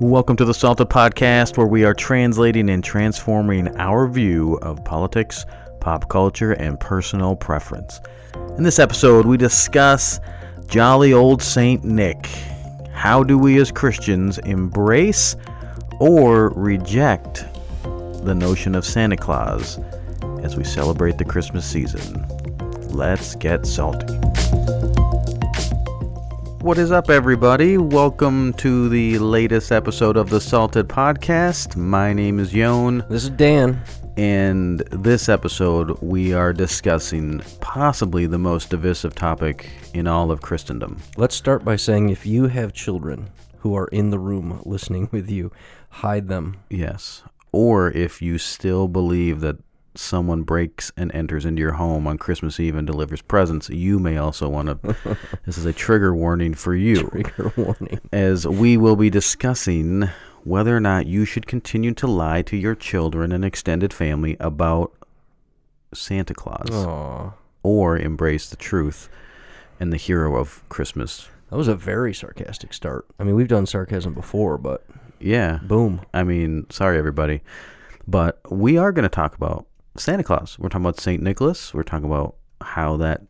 Welcome to the Salted Podcast, where we are translating and transforming our view of politics, pop culture, and personal preference. In this episode, we discuss jolly old Saint Nick. How do we as Christians embrace or reject the notion of Santa Claus as we celebrate the Christmas season? Let's get salty. What is up, everybody? Welcome to the latest episode of the Salted Podcast. My name is Yon, This is Dan. and this episode we are discussing possibly the most divisive topic in all of Christendom. Let's start by saying if you have children who are in the room listening with you, hide them. Yes. Or if you still believe that someone breaks and enters into your home on Christmas Eve and delivers presents, you may also want to. this is a trigger warning for you. Trigger warning. as we will be discussing whether or not you should continue to lie to your children and extended family about Santa Claus Aw. or embrace the truth and the hero of Christmas. That was a very sarcastic start. I mean, we've done sarcasm before, but Yeah. boom. I mean, sorry everybody, but we are going to talk about Santa Claus. We're talking about St. Nicholas. We're talking about how that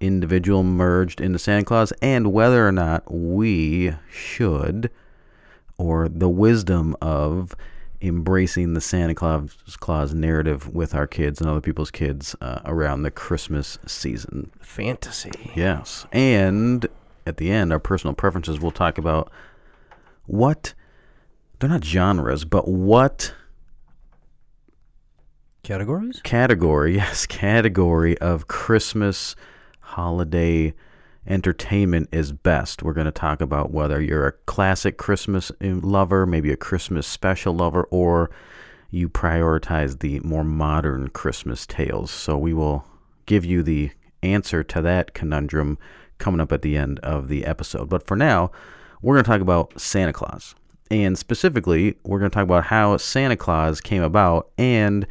individual merged into Santa Claus and whether or not we should or the wisdom of embracing the Santa Claus, Claus narrative with our kids and other people's kids uh, around the Christmas season. Fantasy. Yes. And at the end, our personal preferences, we'll talk about what, they're not genres, but what Categories? category, yes, category of Christmas holiday entertainment is best. We're going to talk about whether you're a classic Christmas uh, lover, maybe a Christmas special lover, or you prioritize the more modern Christmas tales. So we will give you the answer to that conundrum coming up at the end of the episode. But for now, we're going to talk about Santa Claus. And specifically, we're going to talk about how Santa Claus came about and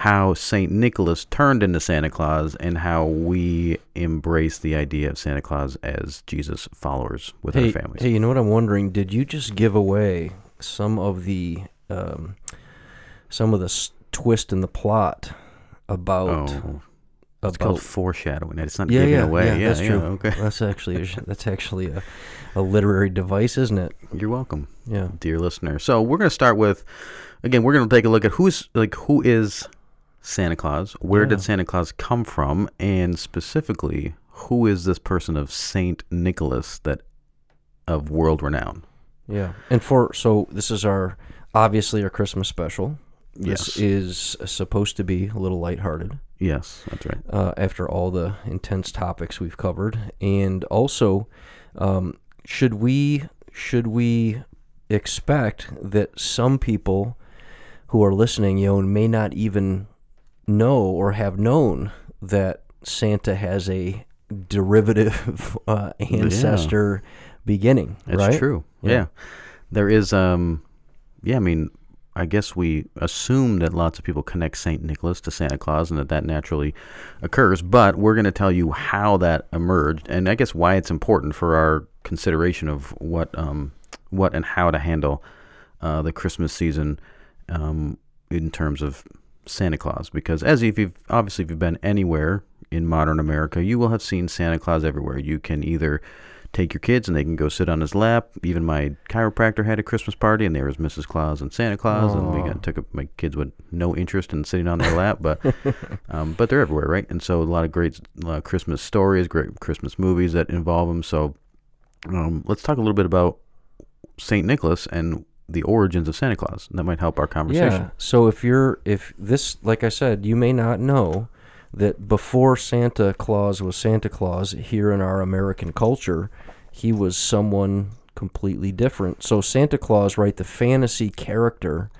how St. Nicholas turned into Santa Claus and how we embrace the idea of Santa Claus as Jesus followers with Hey, our families. hey, you know what I'm wondering? Did you just give away some of the um, some of the s- twist in the plot about oh, it's called about foreshadowing. It's not yeah, giving yeah, away. yeah, Yeah, that's yeah, true. okay. That's actually that's actually a, a literary device, isn't it? You're welcome, Yeah. dear listener. So we're going to start with, again, we're going to take a look at who's like who is Santa Claus? Where Yeah. did Santa Claus come from? And specifically, who is this person of Saint Nicholas that of world renown? Yeah, and for so this is our obviously our Christmas special. Yes. This is supposed to be a little lighthearted Yes, that's right. uh, after all the intense topics we've covered, and also um, should we should we expect that some people who are listening, you know, may not even know or have known that Santa has a derivative uh, ancestor beginning, That's right? true. Yeah. Yeah. There is um yeah, I mean, I guess we assume that lots of people connect St. Nicholas to Santa Claus and that that naturally occurs, but we're going to tell you how that emerged and I guess why it's important for our consideration of what um what and how to handle uh, the Christmas season um, in terms of Santa Claus because as if you've obviously if you've been anywhere in modern America, you will have seen Santa Claus everywhere. You can either take your kids and they can go sit on his lap. Even my chiropractor had a Christmas party and there was Mrs. Claus and Santa Claus, and we got took a, my kids with no interest in sitting on their lap, but um, but they're everywhere, right? And so a lot of great uh, Christmas stories, great Christmas movies that involve them. So um, let's talk a little bit about Saint Nicholas and the origins of Santa Claus. That might help our conversation. Yeah. So if you're if this like I said, you may not know that before Santa Claus was Santa Claus here in our American culture, he was someone completely different. So Santa Claus, right, the fantasy character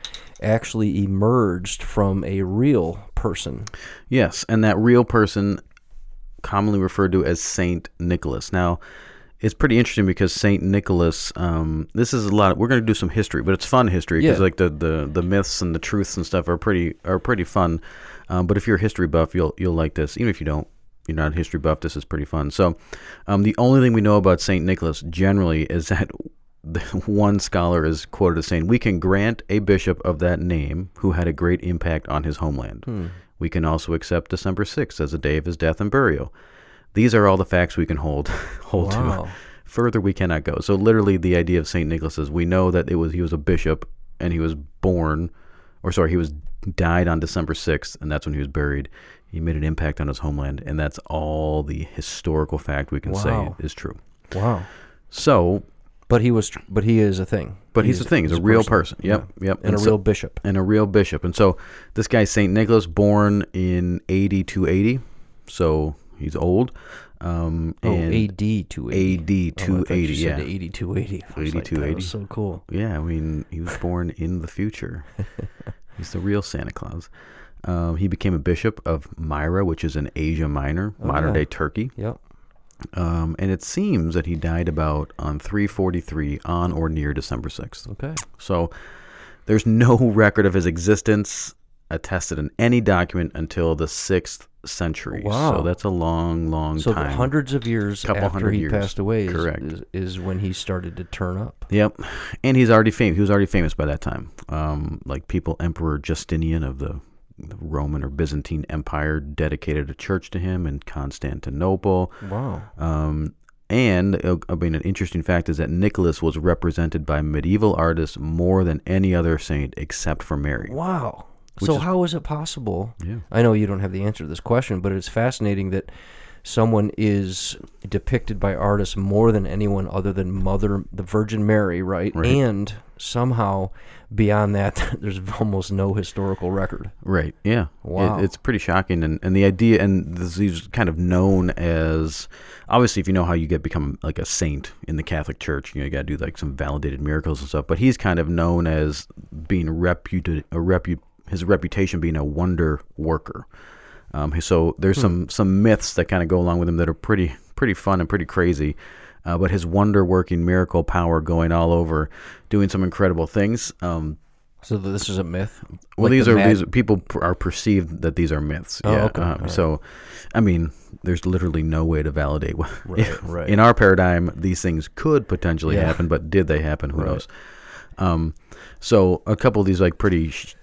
actually emerged from a real person. Yes, and that real person, commonly referred to as Saint Nicholas. Now, it's pretty interesting because Saint Nicholas. Um, this is a lot. we're going to do some history, but it's fun history because Yeah. like the, the the myths and the truths and stuff are pretty are pretty fun. Um, but if you're a history buff, you'll you'll like this. Even if you don't, you're not a history buff. This is pretty fun. So, um, the only thing we know about Saint Nicholas generally is that the one scholar is quoted as saying, "We can grant a bishop of that name who had a great impact on his homeland. Hmm. We can also accept December 6th as the day of his death and burial. These are all the facts we can hold hold Wow. to. Further, we cannot go. So, literally, the idea of Saint Nicholas is we know that it was he was a bishop and he was born, or sorry, he was died on December 6th, and that's when he was buried. He made an impact on his homeland, and that's all the historical fact we can Wow. say is true. Wow. So, But he was, but he is a thing. but he's a thing. He's a real person. Yep, yep. and a so- real bishop. and a real bishop. And so this guy Saint Nicholas, born in AD 280, so he's old. Um, Oh, AD 280. AD Oh, I thought 280, you yeah. 80 280. 80 like, 280. so cool. Yeah, I mean, he was born in the future. He's the real Santa Claus. Um, he became a bishop of Myra, which is in Asia Minor, modern yeah. day Turkey. Yep. Um, and it seems that he died about on 343 on or near December 6th. Okay. So there's no record of his existence attested in any document until the sixth century. Wow. So that's a long, long So time. hundreds of years Couple after he years. passed away is, Correct. is, is when he started to turn up. Yep, and he's already famous. He was already famous by that time. Um, like people, Emperor Justinian of the, the Roman or Byzantine Empire dedicated a church to him in Constantinople. Wow. Um, and uh, I mean, an interesting fact is that Nicholas was represented by medieval artists more than any other saint except for Mary. Wow. So is- how is it possible? Yeah. I know you don't have the answer to this question, but it's fascinating that someone is depicted by artists more than anyone other than Mother, the Virgin Mary, right? Right. And somehow beyond that, there's almost no historical record. Right. Yeah. Wow. It, it's pretty shocking, and and the idea, and this, he's kind of known as, obviously, if you know how you get become like a saint in the Catholic Church, you know, you got to do like some validated miracles and stuff. But he's kind of known as being reputed, a repu, his reputation being a wonder worker. Um, so there's some some myths that kind of go along with him that are pretty pretty fun and pretty crazy. Uh, but his wonder working miracle power going all over, doing some incredible things. Um, So this is a myth. well, Like these the are mag- these people pr- are perceived that these are myths. Oh, yeah. okay. um, right. So, I mean, there's literally no way to validate. What, Right, right. In our paradigm, these things could potentially Yeah. happen, but did they happen? Who Right. knows? Um, so a couple of these like pretty sh-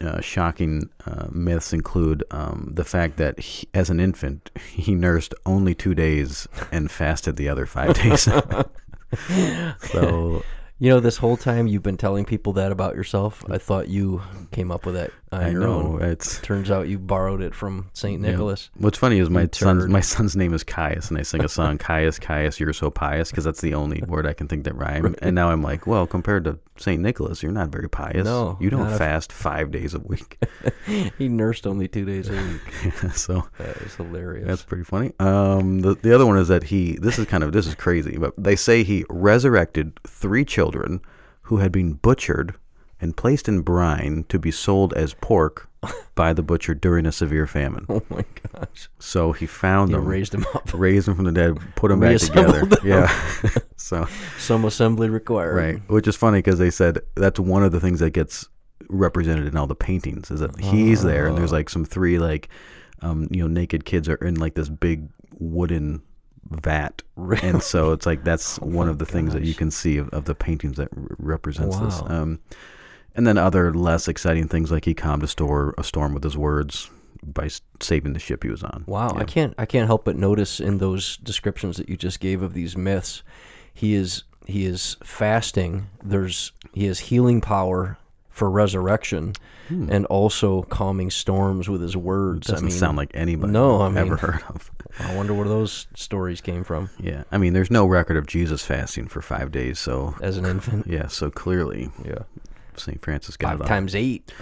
uh, shocking uh, myths include um, the fact that he, as an infant he nursed only two days and fasted the other five days. so You know, this whole time you've been telling people that about yourself. I thought you came up with that I your know own. it's Turns out you borrowed it from Saint Yeah. Nicholas. What's funny is my son's my son's name is Caius, and I sing a song, Caius, Caius, you're so pious, because that's the only word I can think that rhyme. And now I'm like, well, compared to Saint Nicholas, you're not very pious. No, you don't not a- fast five days a week. He nursed only two days a week. so That is hilarious. that's pretty funny. Um, the the other one is that he. This is kind of this is crazy, but they say he resurrected three children who had been butchered and placed in brine to be sold as pork by the butcher during a severe famine. oh my gosh. So he found You them. raised him up. raised them from the dead, put them back together. them. Yeah. so Some assembly required. right, which is funny because they said that's one of the things that gets represented in all the paintings is that he's there and there's Oh. like some three like um you know naked kids are in like this big wooden vat Really? and so it's like that's one my of the things that you can see of, of the paintings that r- represents this um and then other less exciting things like he calmed a store a storm with his words by saving the ship he was on Wow, I can't I can't help but notice in those descriptions that you just gave of these myths, he is he is fasting. There's he has healing power for resurrection, and also calming storms with his words. Hmm. doesn't I mean, sound like anybody no, I I've mean- ever heard of I wonder where those stories came from Yeah, I mean, there's no record of Jesus fasting for five days, so as an infant. yeah, so clearly Yeah, Saint Francis got five times eight.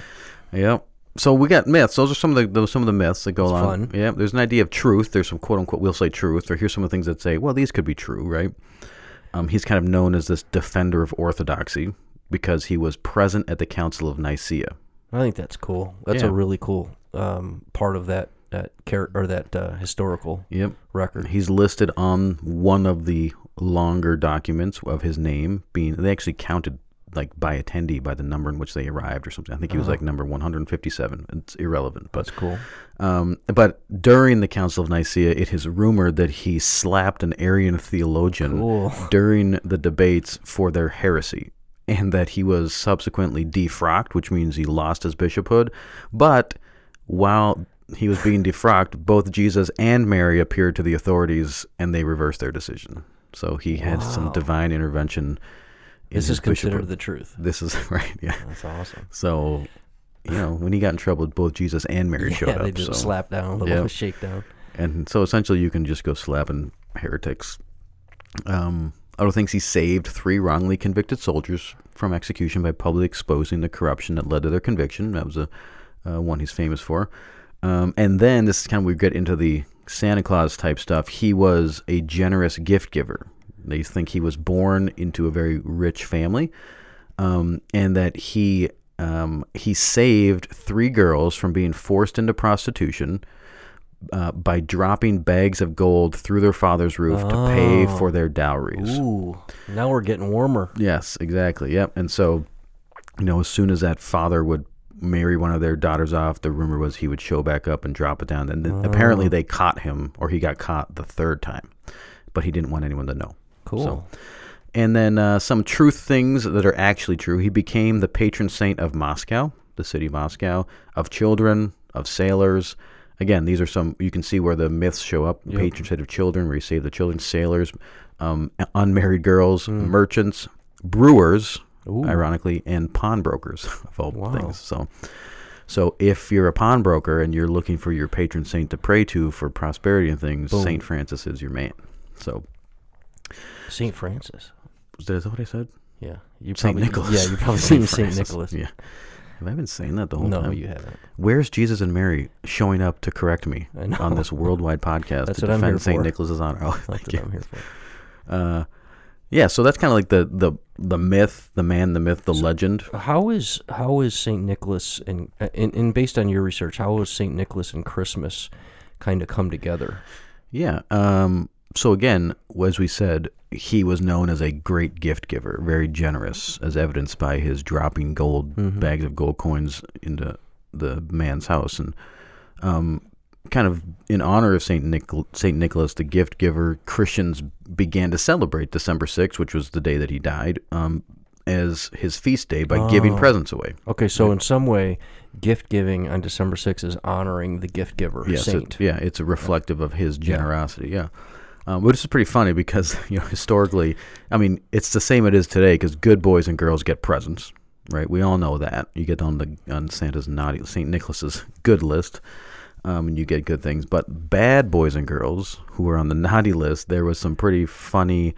Yep. So we got myths. Those are some of the those, some of the myths that go It's along. fun. Yeah, there's an idea of truth. There's some quote unquote we'll say truth, or here's some of the things that say, well, these could be true, right? Um, he's kind of known as this defender of orthodoxy because he was present at the Council of Nicaea. I think that's cool. That's Yeah. a really cool um, part of that that char- or that uh, historical Yep. record. He's listed on one of the longer documents of his name being. They actually counted like by attendee by the number in which they arrived or something. I think he was like number 157. It's irrelevant, but That's cool. um, but during the Council of Nicaea, it is rumored that he slapped an Arian theologian Cool. during the debates for their heresy, and that he was subsequently defrocked, which means he lost his bishophood. But while he was being defrocked, both Jesus and Mary appeared to the authorities, and they reversed their decision. So he had some divine intervention. This is considered the truth. This is right, yeah. That's awesome. So, you know, when he got in trouble, both Jesus and Mary showed up. yeah, up. they did so. a slap down, a little Yeah. shakedown. And so essentially, you can just go slapping heretics. Um, other things, he saved three wrongly convicted soldiers from execution by publicly exposing the corruption that led to their conviction. That was a uh, one he's famous for. Um, and then this is kind of we get into the Santa Claus type stuff. He was a generous gift giver. They think he was born into a very rich family, um, and that he um, he saved three girls from being forced into prostitution uh, by dropping bags of gold through their father's roof to pay Oh. for their dowries. Ooh, now we're getting warmer. Yes, exactly. Yep. And so, you know, as soon as that father would marry one of their daughters off, the rumor was he would show back up and drop it down. And then apparently they caught him, or he got caught the third time, but he didn't want anyone to know. Cool. So- And then uh, some truth things that are actually true. He became the patron saint of Moscow, the city of Moscow, of children, of sailors. Again, these are some you can see where the myths show up. Yep. Patron saint of children, where he saved the children, sailors, um, unmarried girls, merchants, brewers. Ooh. ironically, and pawnbrokers of all Wow. things. So, so if you're a pawnbroker and you're looking for your patron saint to pray to for prosperity and things, Boom. Saint Francis is your man. So, Saint Francis. is that what I said? Yeah, you Saint probably, Nicholas. Yeah, you probably seen Saint Francis. Nicholas. Yeah. Have I been saying that the whole No, time? you haven't. Where's Jesus and Mary showing up to correct me on this worldwide podcast That's to defend St. Nicholas's honor? Oh, That's what you. I'm here for. Uh, yeah, so that's kind of like the, the the myth, the man, the myth, the legend. How is how is Saint Nicholas and, and and based on your research, how is Saint Nicholas and Christmas kind of come together? Yeah. Um, so again, as we said, he was known as a great gift giver, very generous, as evidenced by his dropping gold Mm-hmm. bags of gold coins into the man's house, and um, kind of in honor of Saint Nichol- Saint Nicholas, the gift giver, Christians began to celebrate December sixth, which was the day that he died, um, as his feast day by giving Oh. presents away. Okay, so in some way, gift giving on December 6th is honoring the gift giver, Yes, saint. it, yeah, it's a reflective of his generosity. Yeah, um, which is pretty funny because you know historically, I mean, it's the same it is today because good boys and girls get presents, right? We all know that. You get on the on Santa's naughty Saint Nicholas's good list, um, and you get good things. But bad boys and girls who are on the naughty list, there was some pretty funny.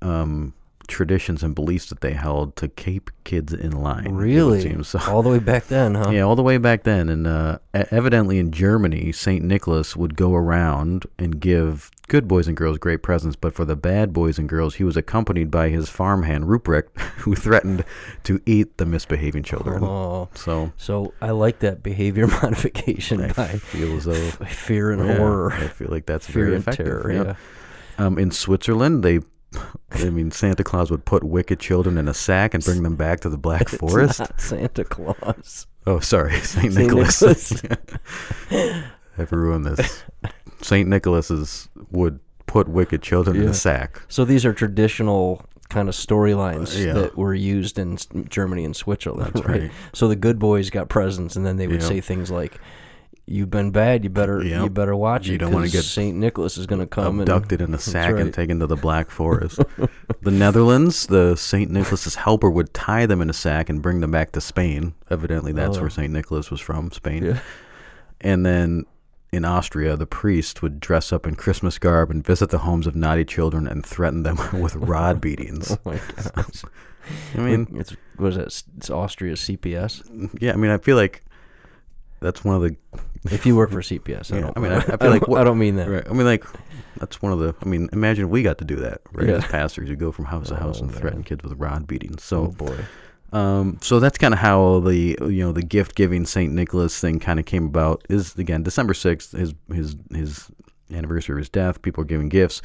Um, traditions and beliefs that they held to keep kids in line. it would Really? So, All the way back then, huh? yeah, all the way back then, and uh, evidently in Germany, Saint Nicholas would go around and give good boys and girls great presents, but for the bad boys and girls, he was accompanied by his farmhand Ruprecht, who threatened to eat the misbehaving children. Oh, So so I like that behavior modification I feel as though fear and yeah, horror, I feel like that's fear very and effective. terror. yeah. Yeah. Um, in Switzerland, they. I mean, Santa Claus would put wicked children in a sack and bring them back to the Black It's Forest. Santa Claus. Oh, sorry, Saint Saint Nicholas. Nicholas. I've ruined this. Saint Nicholas's would put wicked children in a sack. So these are traditional kind of storylines Uh, yeah. that were used in Germany and Switzerland, right? right. So the good boys got presents, and then they would Yeah. say things like, "You've been bad. You better you Yep. better watch You it. don't want to get Saint Nicholas is going to come Abducted and in a sack and taken to the Black Forest. the Netherlands, the Saint Nicholas's helper would tie them in a sack and bring them back to Spain. Evidently, that's Oh. where Saint Nicholas was from, Spain. Yeah. And then in Austria, the priest would dress up in Christmas garb and visit the homes of naughty children and threaten them with rod beatings. Oh my gosh! I mean, it's was it? It's Austria's CPS. yeah, I mean, I feel like that's one of the If you work for CPS, I Yeah, don't. I mean, I- I feel don't- like what- I don't mean that. Right. I mean, like, that's one of the. I mean, imagine we got to do that, right? Yeah. As pastors, you go from house to oh, house Oh, and threaten kids with rod beatings. Oh So, boy. Um, so that's kind of how the you know the gift giving Saint Nicholas thing kind of came about. Is again December sixth, his his his anniversary of his death. People are giving gifts,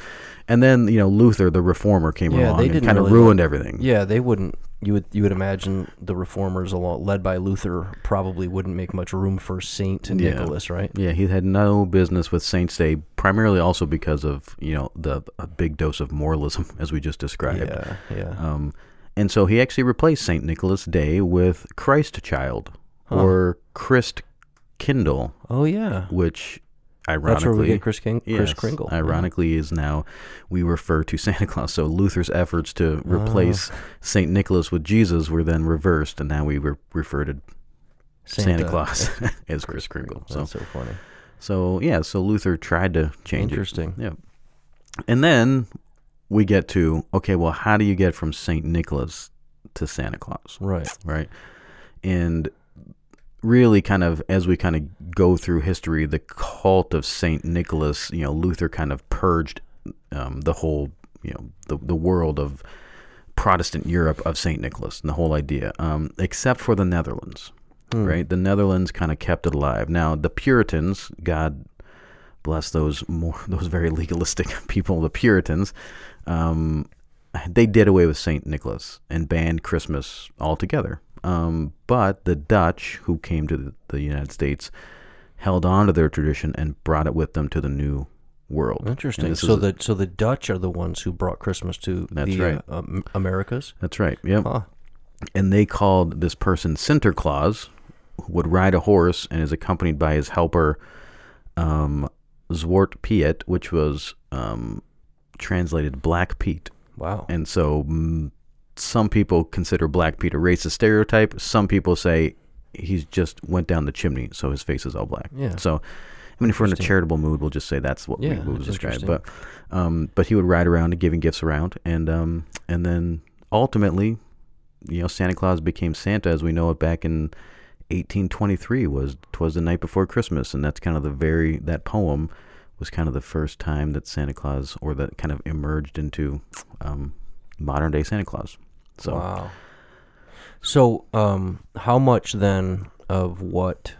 and then you know Luther, the reformer, came Yeah, along and kind of really ruined everything. Yeah, they wouldn't. you would you would imagine the reformers, along, led by Luther, probably wouldn't make much room for Saint Yeah. Nicholas, right? Yeah, he had no business with Saints Day, primarily also because of you know the a big dose of moralism, as we just described. Yeah, yeah. Um, and so he actually replaced Saint Nicholas Day with Christ Child Huh. or Christ Kindle, oh yeah, which that's where we ironically, get Chris King, Chris yes, Kringle. ironically is now we refer to Santa Claus. So Luther's efforts to Ah. replace Saint Nicholas with Jesus were then reversed, and now we re- refer to Santa, Claus as Chris Kringle. So That's so funny. So yeah, so Luther tried to change Interesting. it. Yeah. And then we get to okay, well, how do you get from Saint Nicholas to Santa Claus, Right. right? And really kind of as we kind of go through history, the cult of Saint Nicholas, you know, Luther kind of purged um, the whole, you know, the the world of Protestant Europe of Saint Nicholas and the whole idea, um, except for the Netherlands Hmm. right? The Netherlands kind of kept it alive. Now the Puritans, God bless those more those very legalistic people, the Puritans, um, they did away with Saint Nicholas and banned Christmas altogether. Um, but the Dutch, who came to the, the United States, held on to their tradition and brought it with them to the New World. Interesting. So the so the Dutch are the ones who brought Christmas to That's the right. uh, um, Americas. that's right. Yep. Huh. and they called this person Sinterklaas, who would ride a horse and is accompanied by his helper, um, Zwart Piet, which was um, translated Black Pete. Wow. And so mm, some people consider Black Pete a racist stereotype. Some people say he's just went down the chimney, so his face is all black. Yeah. So, I mean, if we're in a charitable mood, we'll just say that's what Yeah, we would describe. But, um, but he would ride around and giving gifts around, and um, and then ultimately, you know, Santa Claus became Santa as we know it back in 1823. Was twas the night before Christmas, and that's kind of the very that poem was kind of the first time that Santa Claus or that kind of emerged into um, modern day Santa Claus. So Wow. So, um, how much then of what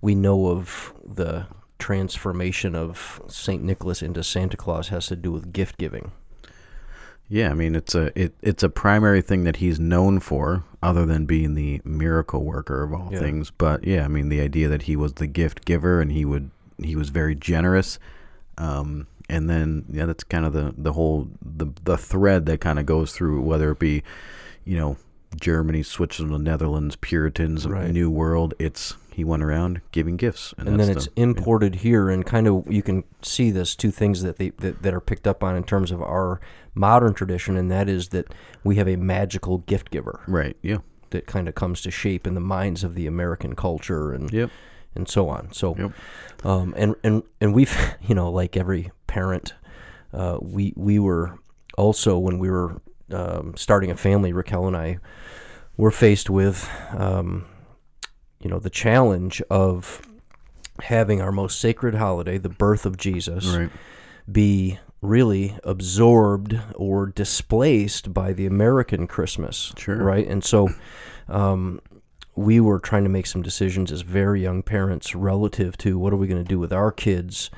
we know of the transformation of Saint Nicholas into Santa Claus has to do with gift giving? Yeah, I mean it's a it, it's a primary thing that he's known for, other than being the miracle worker of all Yeah. things. But yeah, I mean the idea that he was the gift giver and he would he was very generous. Um, and then yeah, that's kind of the the whole the the thread that kind of goes through whether it be, you know, Germany, Switzerland, the Netherlands, Puritans, Right. New World. It's he went around giving gifts, And, then that's it's the- imported here, and kind of you can see this two things that, they, that that are picked up on in terms of our modern tradition, and that is that we have a magical gift giver right. Yeah. that kind of comes to shape in the minds of the American culture and Yep. And so on. So, Yep. um, and and and we've you know like every parent, uh, we we were also when we were um, starting a family, Raquel and I were faced with um, you know the challenge of having our most sacred holiday, the birth of Jesus, Right. be really absorbed or displaced by the American Christmas. Sure. Right. And so um, we were trying to make some decisions as very young parents relative to what are we going to do with our kids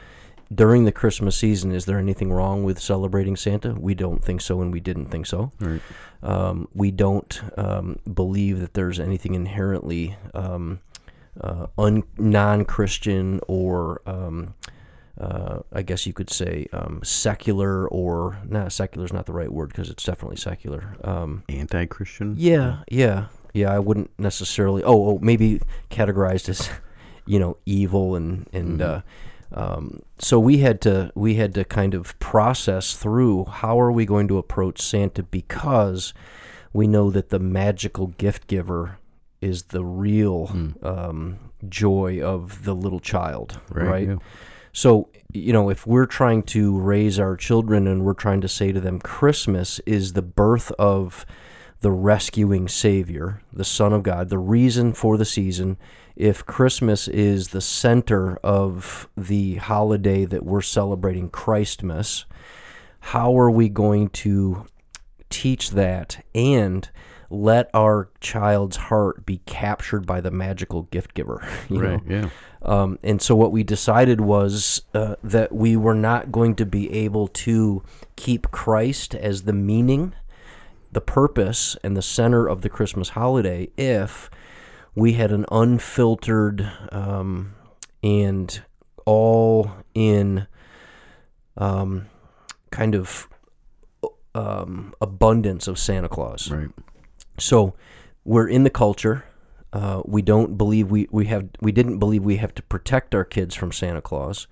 during the Christmas season. Is there anything wrong with celebrating Santa? We don't think so, and we didn't think so. Right. Um, we don't um, believe that there's anything inherently um, uh, un- non-Christian or um, uh, I guess you could say um, secular or not. Secular is not the right word because it's definitely secular. Um, Anti-Christian. yeah, yeah, yeah. I wouldn't necessarily. Oh, oh maybe categorized as you know evil and and. Uh, um, so we had to we had to kind of process through how are we going to approach Santa because we know that the magical gift giver is the real um, joy of the little child, Right, right? yeah. So, you know, if we're trying to raise our children and we're trying to say to them, Christmas is the birth of the rescuing Savior, the Son of God, the reason for the season. If Christmas is the center of the holiday that we're celebrating, Christmas, how are we going to teach that and let our child's heart be captured by the magical gift giver? You know? Right. Yeah. Um, and so what we decided was uh, that we were not going to be able to keep Christ as the meaning the purpose and the center of the Christmas holiday if we had an unfiltered um, and all in um, kind of um, abundance of Santa Claus. Right. So we're in the culture. Uh, we don't believe we, we have we didn't believe we have to protect our kids from Santa Claus.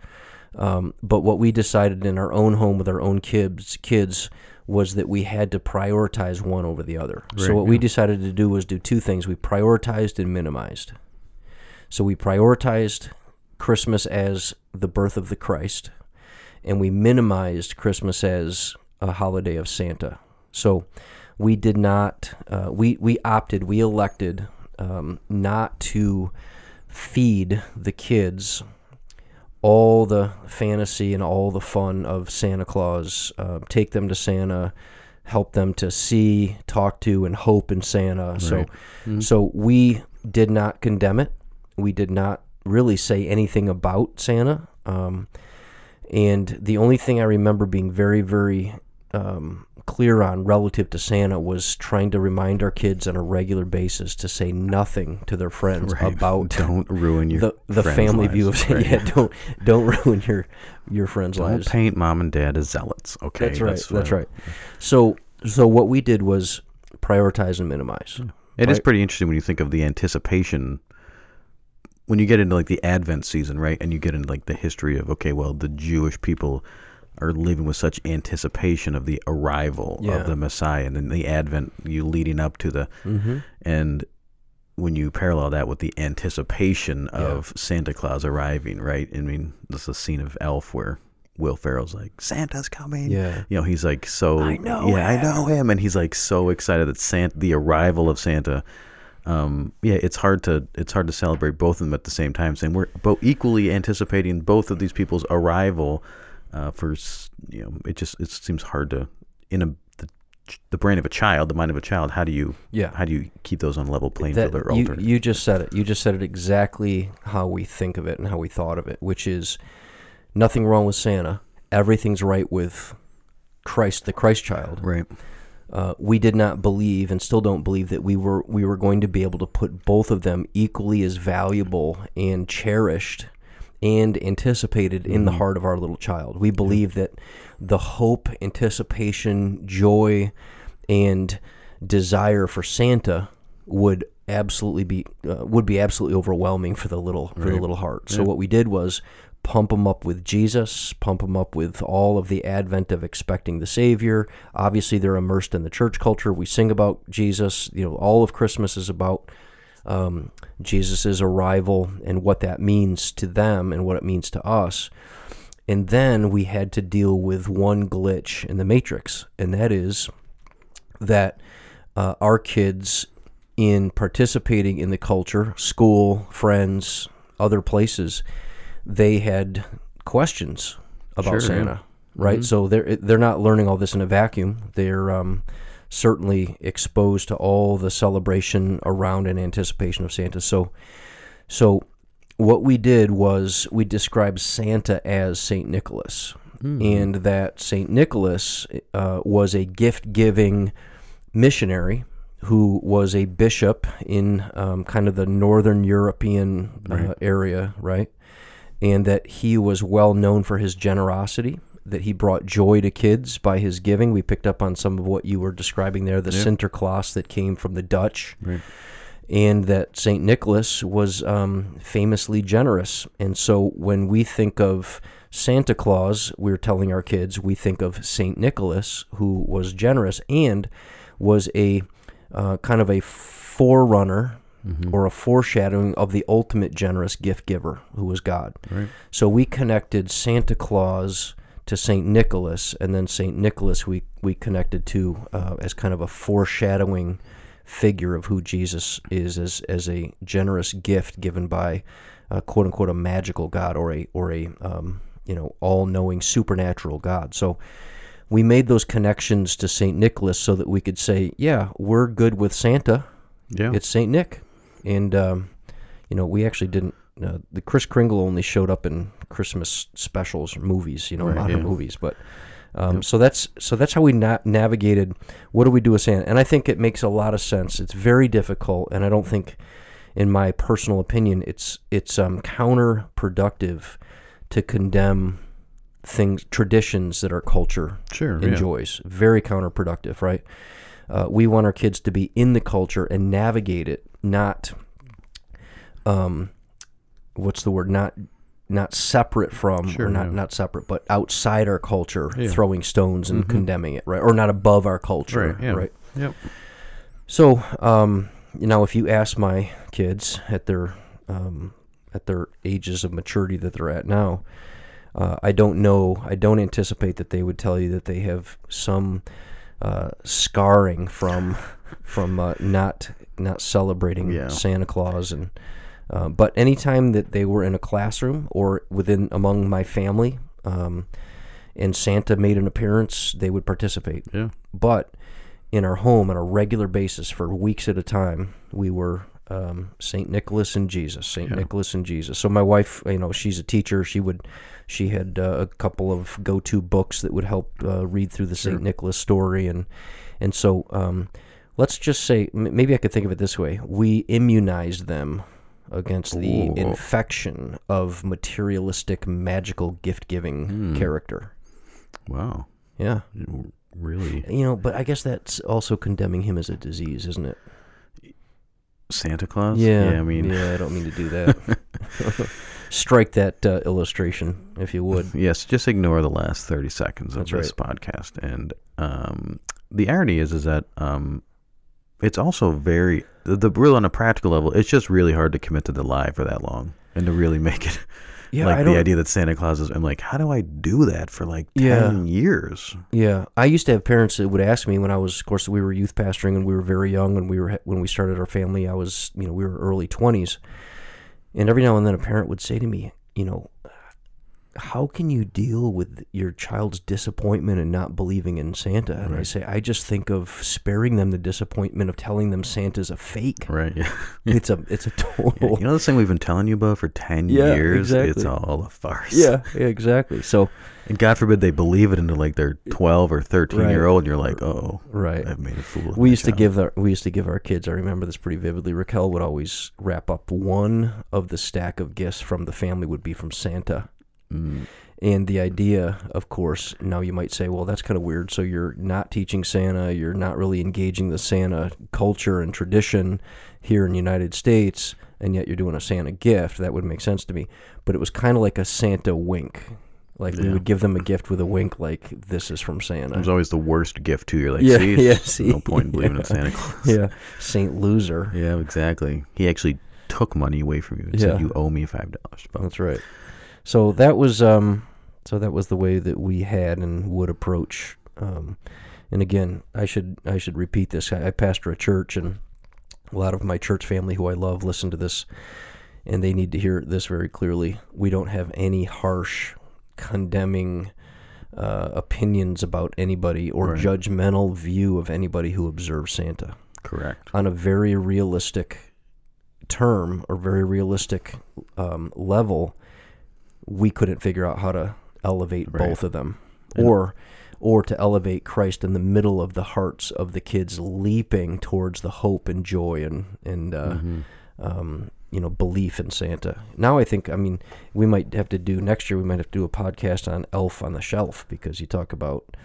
Um, but what we decided in our own home with our own kids kids was that we had to prioritize one over the other. so Right, what we decided to do was do two things. We prioritized and minimized. So we prioritized Christmas as the birth of the Christ, and we minimized Christmas as a holiday of Santa. So we did not, uh, we, we opted, we elected um, not to feed the kids all the fantasy and all the fun of Santa Claus, uh, take them to Santa, help them to see, talk to, and hope in Santa. So, so we did not condemn it. We did not really say anything about Santa. Um, and the only thing I remember being very, very um, clear on relative to Santa was trying to remind our kids on a regular basis to say nothing to their friends Right. about don't ruin your the the family lives. view of Right. yeah don't don't ruin your your friends' Don't lives. paint mom and dad as zealots. Okay, That's right. That's, what- right. So so what we did was prioritize and minimize. It is Right. pretty interesting when you think of the anticipation when you get into like the Advent season, right? And you get into like the history of okay, well, the Jewish people are living with such anticipation of the arrival Yeah. of the Messiah, and then the Advent, you leading up to the, Mm-hmm. and when you parallel that with the anticipation of Santa Claus arriving, right? I mean, this is a scene of Elf where Will Ferrell's like, Santa's coming. Yeah. You know, he's like so. I know Yeah, I know him, and he's like so excited that Santa, the arrival of Santa. Um, yeah, it's hard to it's hard to celebrate both of them at the same time. Saying we're both equally anticipating both of these people's arrival. Uh, for you know, it just it seems hard to in a the, the brain of a child, the mind of a child. How do you Yeah. how do you keep those on level playing That, field or you, you just said it. You just said it exactly how we think of it and how we thought of it, which is nothing wrong with Santa. Everything's right with Christ, the Christ child. right. uh, we did not believe and still don't believe that we were we were going to be able to put both of them equally as valuable and cherished and anticipated in the heart of our little child. We believe that the hope, anticipation, joy, and desire for Santa would absolutely be uh, would be absolutely overwhelming for the little for the little heart. So what we did was pump them up with Jesus, pump them up with all of the advent of expecting the Savior. Obviously, they're immersed in the church culture. We sing about Jesus. You know, all of Christmas is about um, Jesus' arrival and what that means to them and what it means to us. And then we had to deal with one glitch in the matrix, and that is that uh, our kids, in participating in the culture, school, friends, other places, they had questions about Sure, yeah. Santa, right? So they're they're not learning all this in a vacuum. They're um, certainly exposed to all the celebration around and anticipation of Santa. So, so what we did was we described Santa as Saint Nicholas, and that Saint Nicholas uh, was a gift giving missionary who was a bishop in um, kind of the northern European uh, area, right? And that he was well known for his generosity, that he brought joy to kids by his giving. We picked up on some of what you were describing there, the Sinterklaas that came from the Dutch Right. and that St. Nicholas was um, famously generous. And so when we think of Santa Claus, we're telling our kids we think of St. Nicholas, who was generous and was a uh, kind of a forerunner or a foreshadowing of the ultimate generous gift giver, who was God. Right. So we connected Santa Claus to Saint Nicholas, and then Saint Nicholas we we connected to uh, as kind of a foreshadowing figure of who Jesus is as as a generous gift given by uh, quote unquote a magical God or a or a um, you know all knowing supernatural God. So we made those connections to Saint Nicholas so that we could say, yeah, we're good with Santa. Yeah. It's Saint Nick, and um, you know we actually didn't. Uh, the Chris Kringle only showed up in Christmas specials or movies, you know, Right, modern yeah. movies, but Um, So that's so that's how we na- navigated. What do we do with Santa? And I think it makes a lot of sense. It's very difficult, and I don't think, in my personal opinion, it's it's um, counterproductive to condemn things traditions that our culture Sure. yeah. enjoys. Very counterproductive, right? Uh, we want our kids to be in the culture and navigate it, not, um, what's the word? Not, not separate from, Sure, or not not separate, but outside our culture, Yeah. Mm-hmm. throwing stones and condemning it, right? Or not above our culture, Right. Yeah. right? Yep. So, um, you know, if you ask my kids at their um, at their ages of maturity that they're at now, uh, I don't know. I don't anticipate that they would tell you that they have some uh, scarring from from uh, not not celebrating Yeah. Santa Claus and. Uh, but anytime that they were in a classroom or within among my family, um, and Santa made an appearance, they would participate. Yeah. but in our home on a regular basis for weeks at a time we were um, saint nicholas and jesus saint nicholas and jesus. So my wife you know she's a teacher. She would she had uh, a couple of go-to books that would help uh, read through the saint nicholas story. And and so um, let's just say m- maybe i could think of it this way. We immunized them against the Ooh. infection of materialistic magical gift-giving character Wow. yeah Really. you know, but I guess that's also condemning him as a disease, isn't it? Santa Claus? Yeah. I mean, yeah, I don't mean to do that. Strike that uh, illustration, if you would. yes, just ignore the last 30 seconds of That's this podcast. And um, the irony is, is that um, it's also very, the, the real on a practical level, it's just really hard to commit to the lie for that long and to really make it. Yeah, like the idea that Santa Claus is, I'm like, how do I do that for like 10 Yeah. years? Yeah, I used to have parents that would ask me when I was, of course, we were youth pastoring and we were very young when we were when we started our family. I was, you know, we were early twenties, and every now and then a parent would say to me, you know, how can you deal with your child's disappointment and not believing in Santa? And I say, I just think of sparing them the disappointment of telling them Santa's a fake. Right. Yeah. It's a it's a total. You know this thing we've been telling you about for 10 Yeah, years? It's all a farce. yeah, yeah, exactly. So And God forbid they believe it into like their 12 or 13 Right. year old, and you're like, oh, right. I've made a fool of We used to child." give our we used to give our kids. I remember this pretty vividly. Raquel would always wrap up one of the stack of gifts from the family would be from Santa. Mm, And the idea, of course, now you might say, well, that's kind of weird. So you're not teaching Santa, you're not really engaging the Santa culture and tradition here in the United States, and yet you're doing a Santa gift. That would make sense to me. But it was kind of like a Santa wink. Like we would give them a gift with a wink, like this is from It Santa. was always the worst gift too. You're like, Yeah, see, yeah, see, no point in believing in. Santa Claus. yeah, Saint Loser. Yeah, exactly. He actually took money away from you and Yeah. said, "You owe me five dollars." That's right. So that was um so that was the way that we had and would approach um and again, I should I should repeat this. I, I pastor a church and a lot of my church family who I love listen to this and they need to hear this very clearly. We don't have any harsh condemning uh, opinions about anybody or Right. judgmental view of anybody who observes Santa Correct. on a very realistic term or very realistic um, level, we couldn't figure out how to elevate Right. both of them, And- or or to elevate Christ in the middle of the hearts of the kids, leaping towards the hope and joy and and uh, Mhm. um, you know belief in Santa. Now I think I mean we might have to do next year. We might have to do a podcast on Elf on the Shelf because you talk about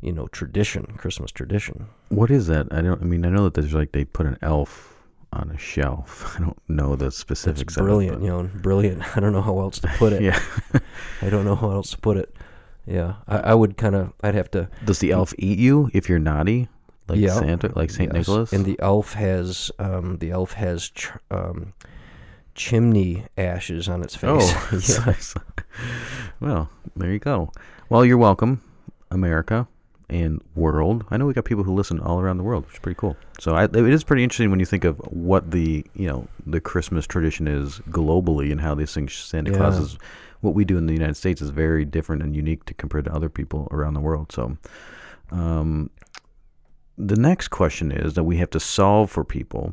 you know tradition, Christmas tradition. What is that? I don't. I mean, I know that there's like they put an elf on a shelf. I don't know the specifics. That's brilliant, Of you know, brilliant. I don't know how else to put it, it. yeah. I don't know how else to put it. Yeah, I, I would kind of, I'd have to. Does the elf eat you if you're naughty, like Yeah. Santa, like Saint yes. Nicholas? And the elf has, um, the elf has ch- um, chimney ashes on its face. oh, yeah. well, there you go. Well, you're welcome, America and world. I know we got people who listen all around the world, which is pretty cool. So I, it is pretty interesting when you think of what the you know the Christmas tradition is globally and how these things Santa Claus is. What we do in the United States is very different and unique to compared to other people around the world. So, um, the next question is that we have to solve for people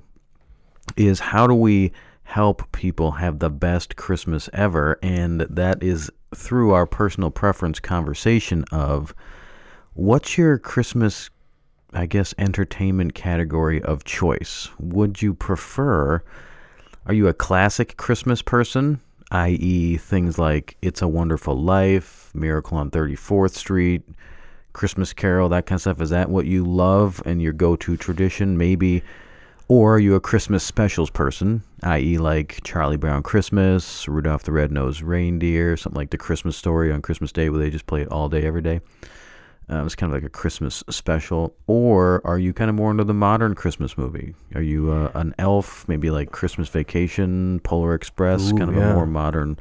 is how do we help people have the best Christmas ever? And that is through our personal preference conversation of What's your Christmas, I guess, entertainment category of choice? Would you prefer? Are you a classic Christmas person, i.e., things like It's a Wonderful Life, Miracle on 34th Street, Christmas Carol, that kind of stuff? Is that what you love and your go to tradition? Maybe. Or are you a Christmas specials person, i.e., like Charlie Brown Christmas, Rudolph the Red-Nosed Reindeer, something like the Christmas story on Christmas Day where they just play it all day, every day? Uh, it's kind of like a Christmas special. Or are you kind of more into the modern Christmas movie? Are you uh, an elf, maybe like Christmas Vacation, Polar Express, Ooh, kind of yeah. a more modern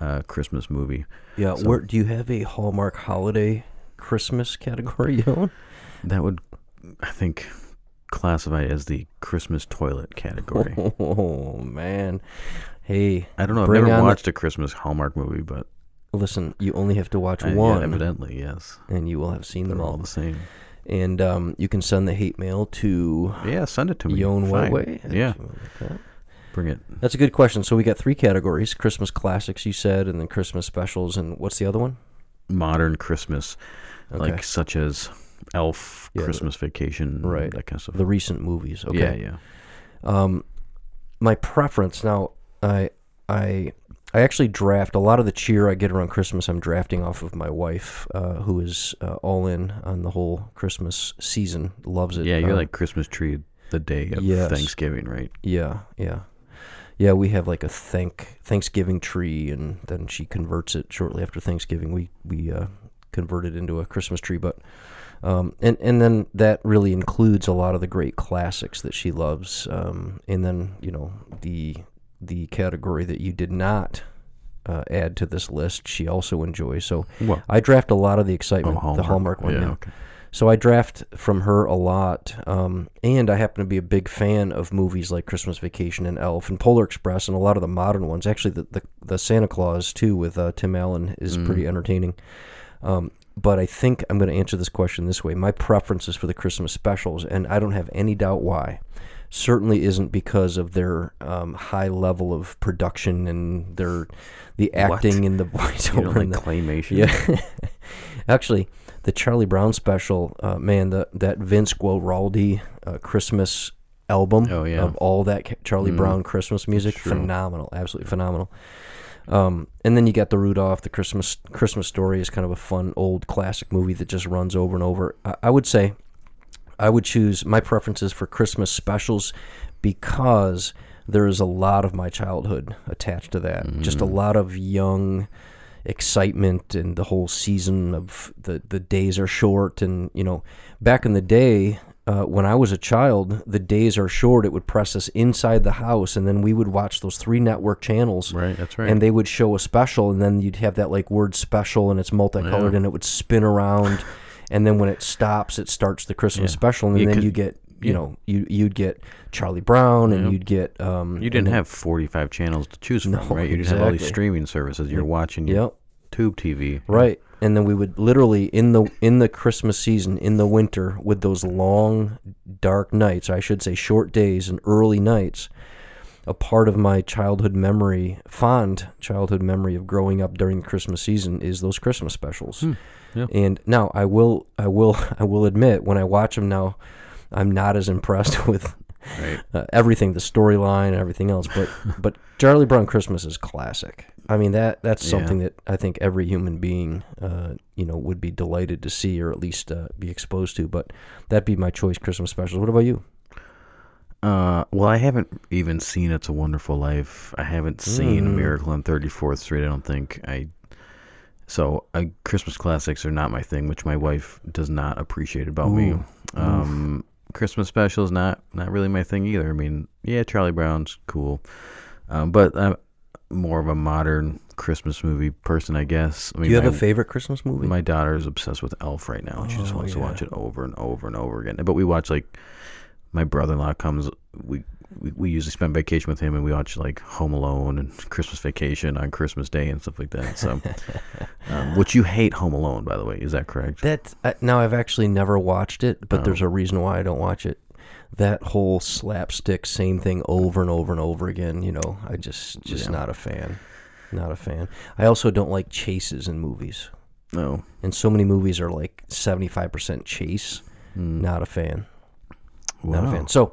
uh, Christmas movie? Yeah. So- Where do you have a Hallmark holiday Christmas category? That would, I think, classify as the Christmas toilet category. Oh man. Hey, I don't know. I've never on the- watched a Christmas Hallmark movie, but listen. You only have to watch I, yeah, one, evidently, yes. and you will have seen They're them all all. the same. And um, you can send the hate mail to Yeah, send it to me. Yon Fine. Way. Yeah, bring it. That's a good question. So we got three categories: Christmas classics, you said, and then Christmas specials, and what's the other one? Modern Christmas, Okay. like such as Elf, Yeah, the- Christmas Vacation, right. that kind of stuff. The recent movies. Okay. Yeah, yeah. Um, my preference now, I I I actually draft a lot of the cheer I get around Christmas. I'm drafting off of my wife, uh, who is uh, all in on the whole Christmas season. Loves it. Yeah, you're Uh, like Christmas tree the day of yes. Thanksgiving, right? yeah, yeah, yeah. We have like a thank Thanksgiving tree, and then she converts it shortly after Thanksgiving. We we uh, convert it into a Christmas tree, but. Um, and and then that really includes a lot of the great classics that she loves, um, and then you know the the category that you did not uh, add to this list, she also enjoys. So Well, I draft a lot of the excitement, oh, the Hallmark one. Yeah, yeah. okay. So I draft from her a lot, um, and I happen to be a big fan of movies like Christmas Vacation and Elf and Polar Express and a lot of the modern ones. Actually, the the, the Santa Clause too with uh, Tim Allen is Mm. pretty entertaining. Um, but I think I'm going to answer this question this way: My preference is for the Christmas specials, and I don't have any doubt why. Certainly isn't because of their um, high level of production and their the What? acting and the voiceover. like and the, claymation? yeah. Actually, the Charlie Brown special, uh, man, the, that Vince Guaraldi uh, Christmas album Oh, yeah. of all that Charlie Mm. Brown Christmas music, phenomenal, absolutely phenomenal. Um, and then you got the Rudolph, the Christmas Christmas story is kind of a fun old classic movie that just runs over and over. I, I would say, I would choose my preferences for Christmas specials because there is a lot of my childhood attached to that. Just a Mm. lot of young excitement and the whole season of the the days are short and you know back in the day uh, when I was a child the days are short it would press us inside the house and then we would watch those three network channels Right, that's right. and they would show a special and then you'd have that like word special and it's multicolored Yeah. and it would spin around and then when it stops it starts the christmas Yeah. special and Yeah, then you get you know you you'd get charlie brown and Yeah. you'd get um you didn't then- have 45 channels to choose from, No, right? You didn't have all these streaming services. You're watching your yep tube TV. right and then we would literally in the in the christmas season in the winter with those long dark nights i should say short days and early nights a part of my childhood memory fond childhood memory of growing up during the christmas season is those christmas specials Hmm, yeah. and now i will i will i will admit when i watch them now i'm not as impressed with Right. uh, everything, the storyline, and everything else. But but Charlie Brown Christmas is classic. I mean that that's Yeah. something that I think every human being, uh, you know, would be delighted to see or at least uh, be exposed to. But that'd be my choice Christmas specials. What about you? Uh, well, I haven't even seen It's a Wonderful Life. I haven't seen Mm. Miracle on 34th Street. I don't think I. So, uh, Christmas classics are not my thing, which my wife does not appreciate about me. Ooh. Um, Christmas specials not not really my thing either. I mean, yeah, Charlie Brown's cool, um, but I'm more of a modern Christmas movie person, I guess. I Do you have my, a favorite Christmas movie? my daughter is obsessed with Elf right now. and She just Oh, wants to watch it over and over and over again. But we watch like my brother-in-law comes. We, we we usually spend vacation with him, and we watch like Home Alone and Christmas Vacation on Christmas Day and stuff like that. So, um, which you hate Home Alone, by the way, is that correct? that uh, now I've actually never watched it, but Oh. there's a reason why I don't watch it. That whole slapstick, same thing over and over and over again. You know, I just just Yeah. not a fan. Not a fan. I also don't like chases in movies. No. And so many movies are like 75% chase. Not a fan. Not a fan. So,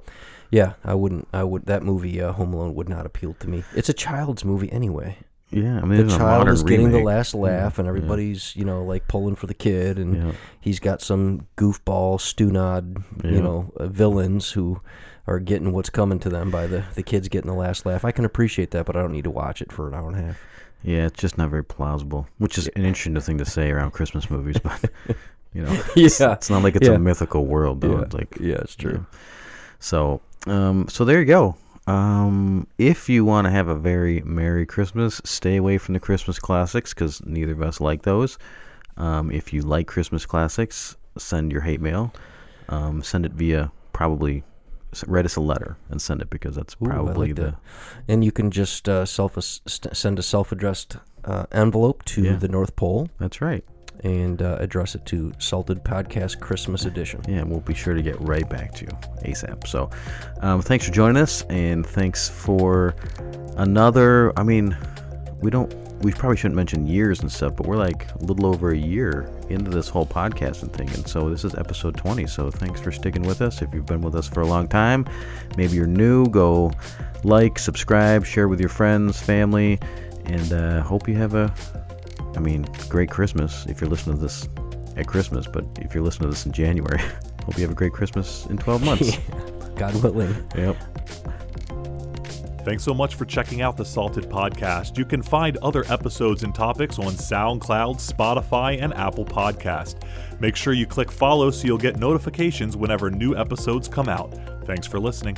yeah, I wouldn't. I would. That movie, uh, Home Alone, would not appeal to me. It's a child's movie anyway. Yeah, I mean, The child is getting the last laugh, and everybody's you know like pulling for the kid, and Yeah. he's got some goofball, stunod, Yeah. you know, uh, villains who are getting what's coming to them by the the kids getting the last laugh. I can appreciate that, but I don't need to watch it for an hour and a half. Yeah, it's just not very plausible, which is an interesting thing to say around Christmas movies, but you know, Yeah. it's not like it's Yeah. a mythical world though. Yeah. It's like Yeah, it's true. So, um, so there you go. Um, if you want to have a very merry Christmas, stay away from the Christmas classics because neither of us like those. Um, if you like Christmas classics, send your hate mail. Um, send it via probably write us a letter and send it because that's Ooh, probably like the that. And you can just uh, self send a self-addressed uh, envelope to Yeah. the North Pole that's right. And uh, address it to Salted Podcast Christmas Edition. Yeah, we'll be sure to get right back to you ASAP. So, um, thanks for joining us, and thanks for another. I mean, we don't. We probably shouldn't mention years and stuff, but we're like a little over a year into this whole podcasting thing, and so this is episode 20. So thanks for sticking with us. If you've been with us for a long time, maybe you're new, go like, subscribe, share with your friends, family, and uh, hope you have a. I mean, great Christmas if you're listening to this at Christmas, but if you're listening to this in January, hope you have a great Christmas in 12 months. God willing. yep. Thanks so much for checking out the Salted Podcast. You can find other episodes and topics on SoundCloud, Spotify, and Apple Podcast. Make sure you click follow so you'll get notifications whenever new episodes come out. Thanks for listening.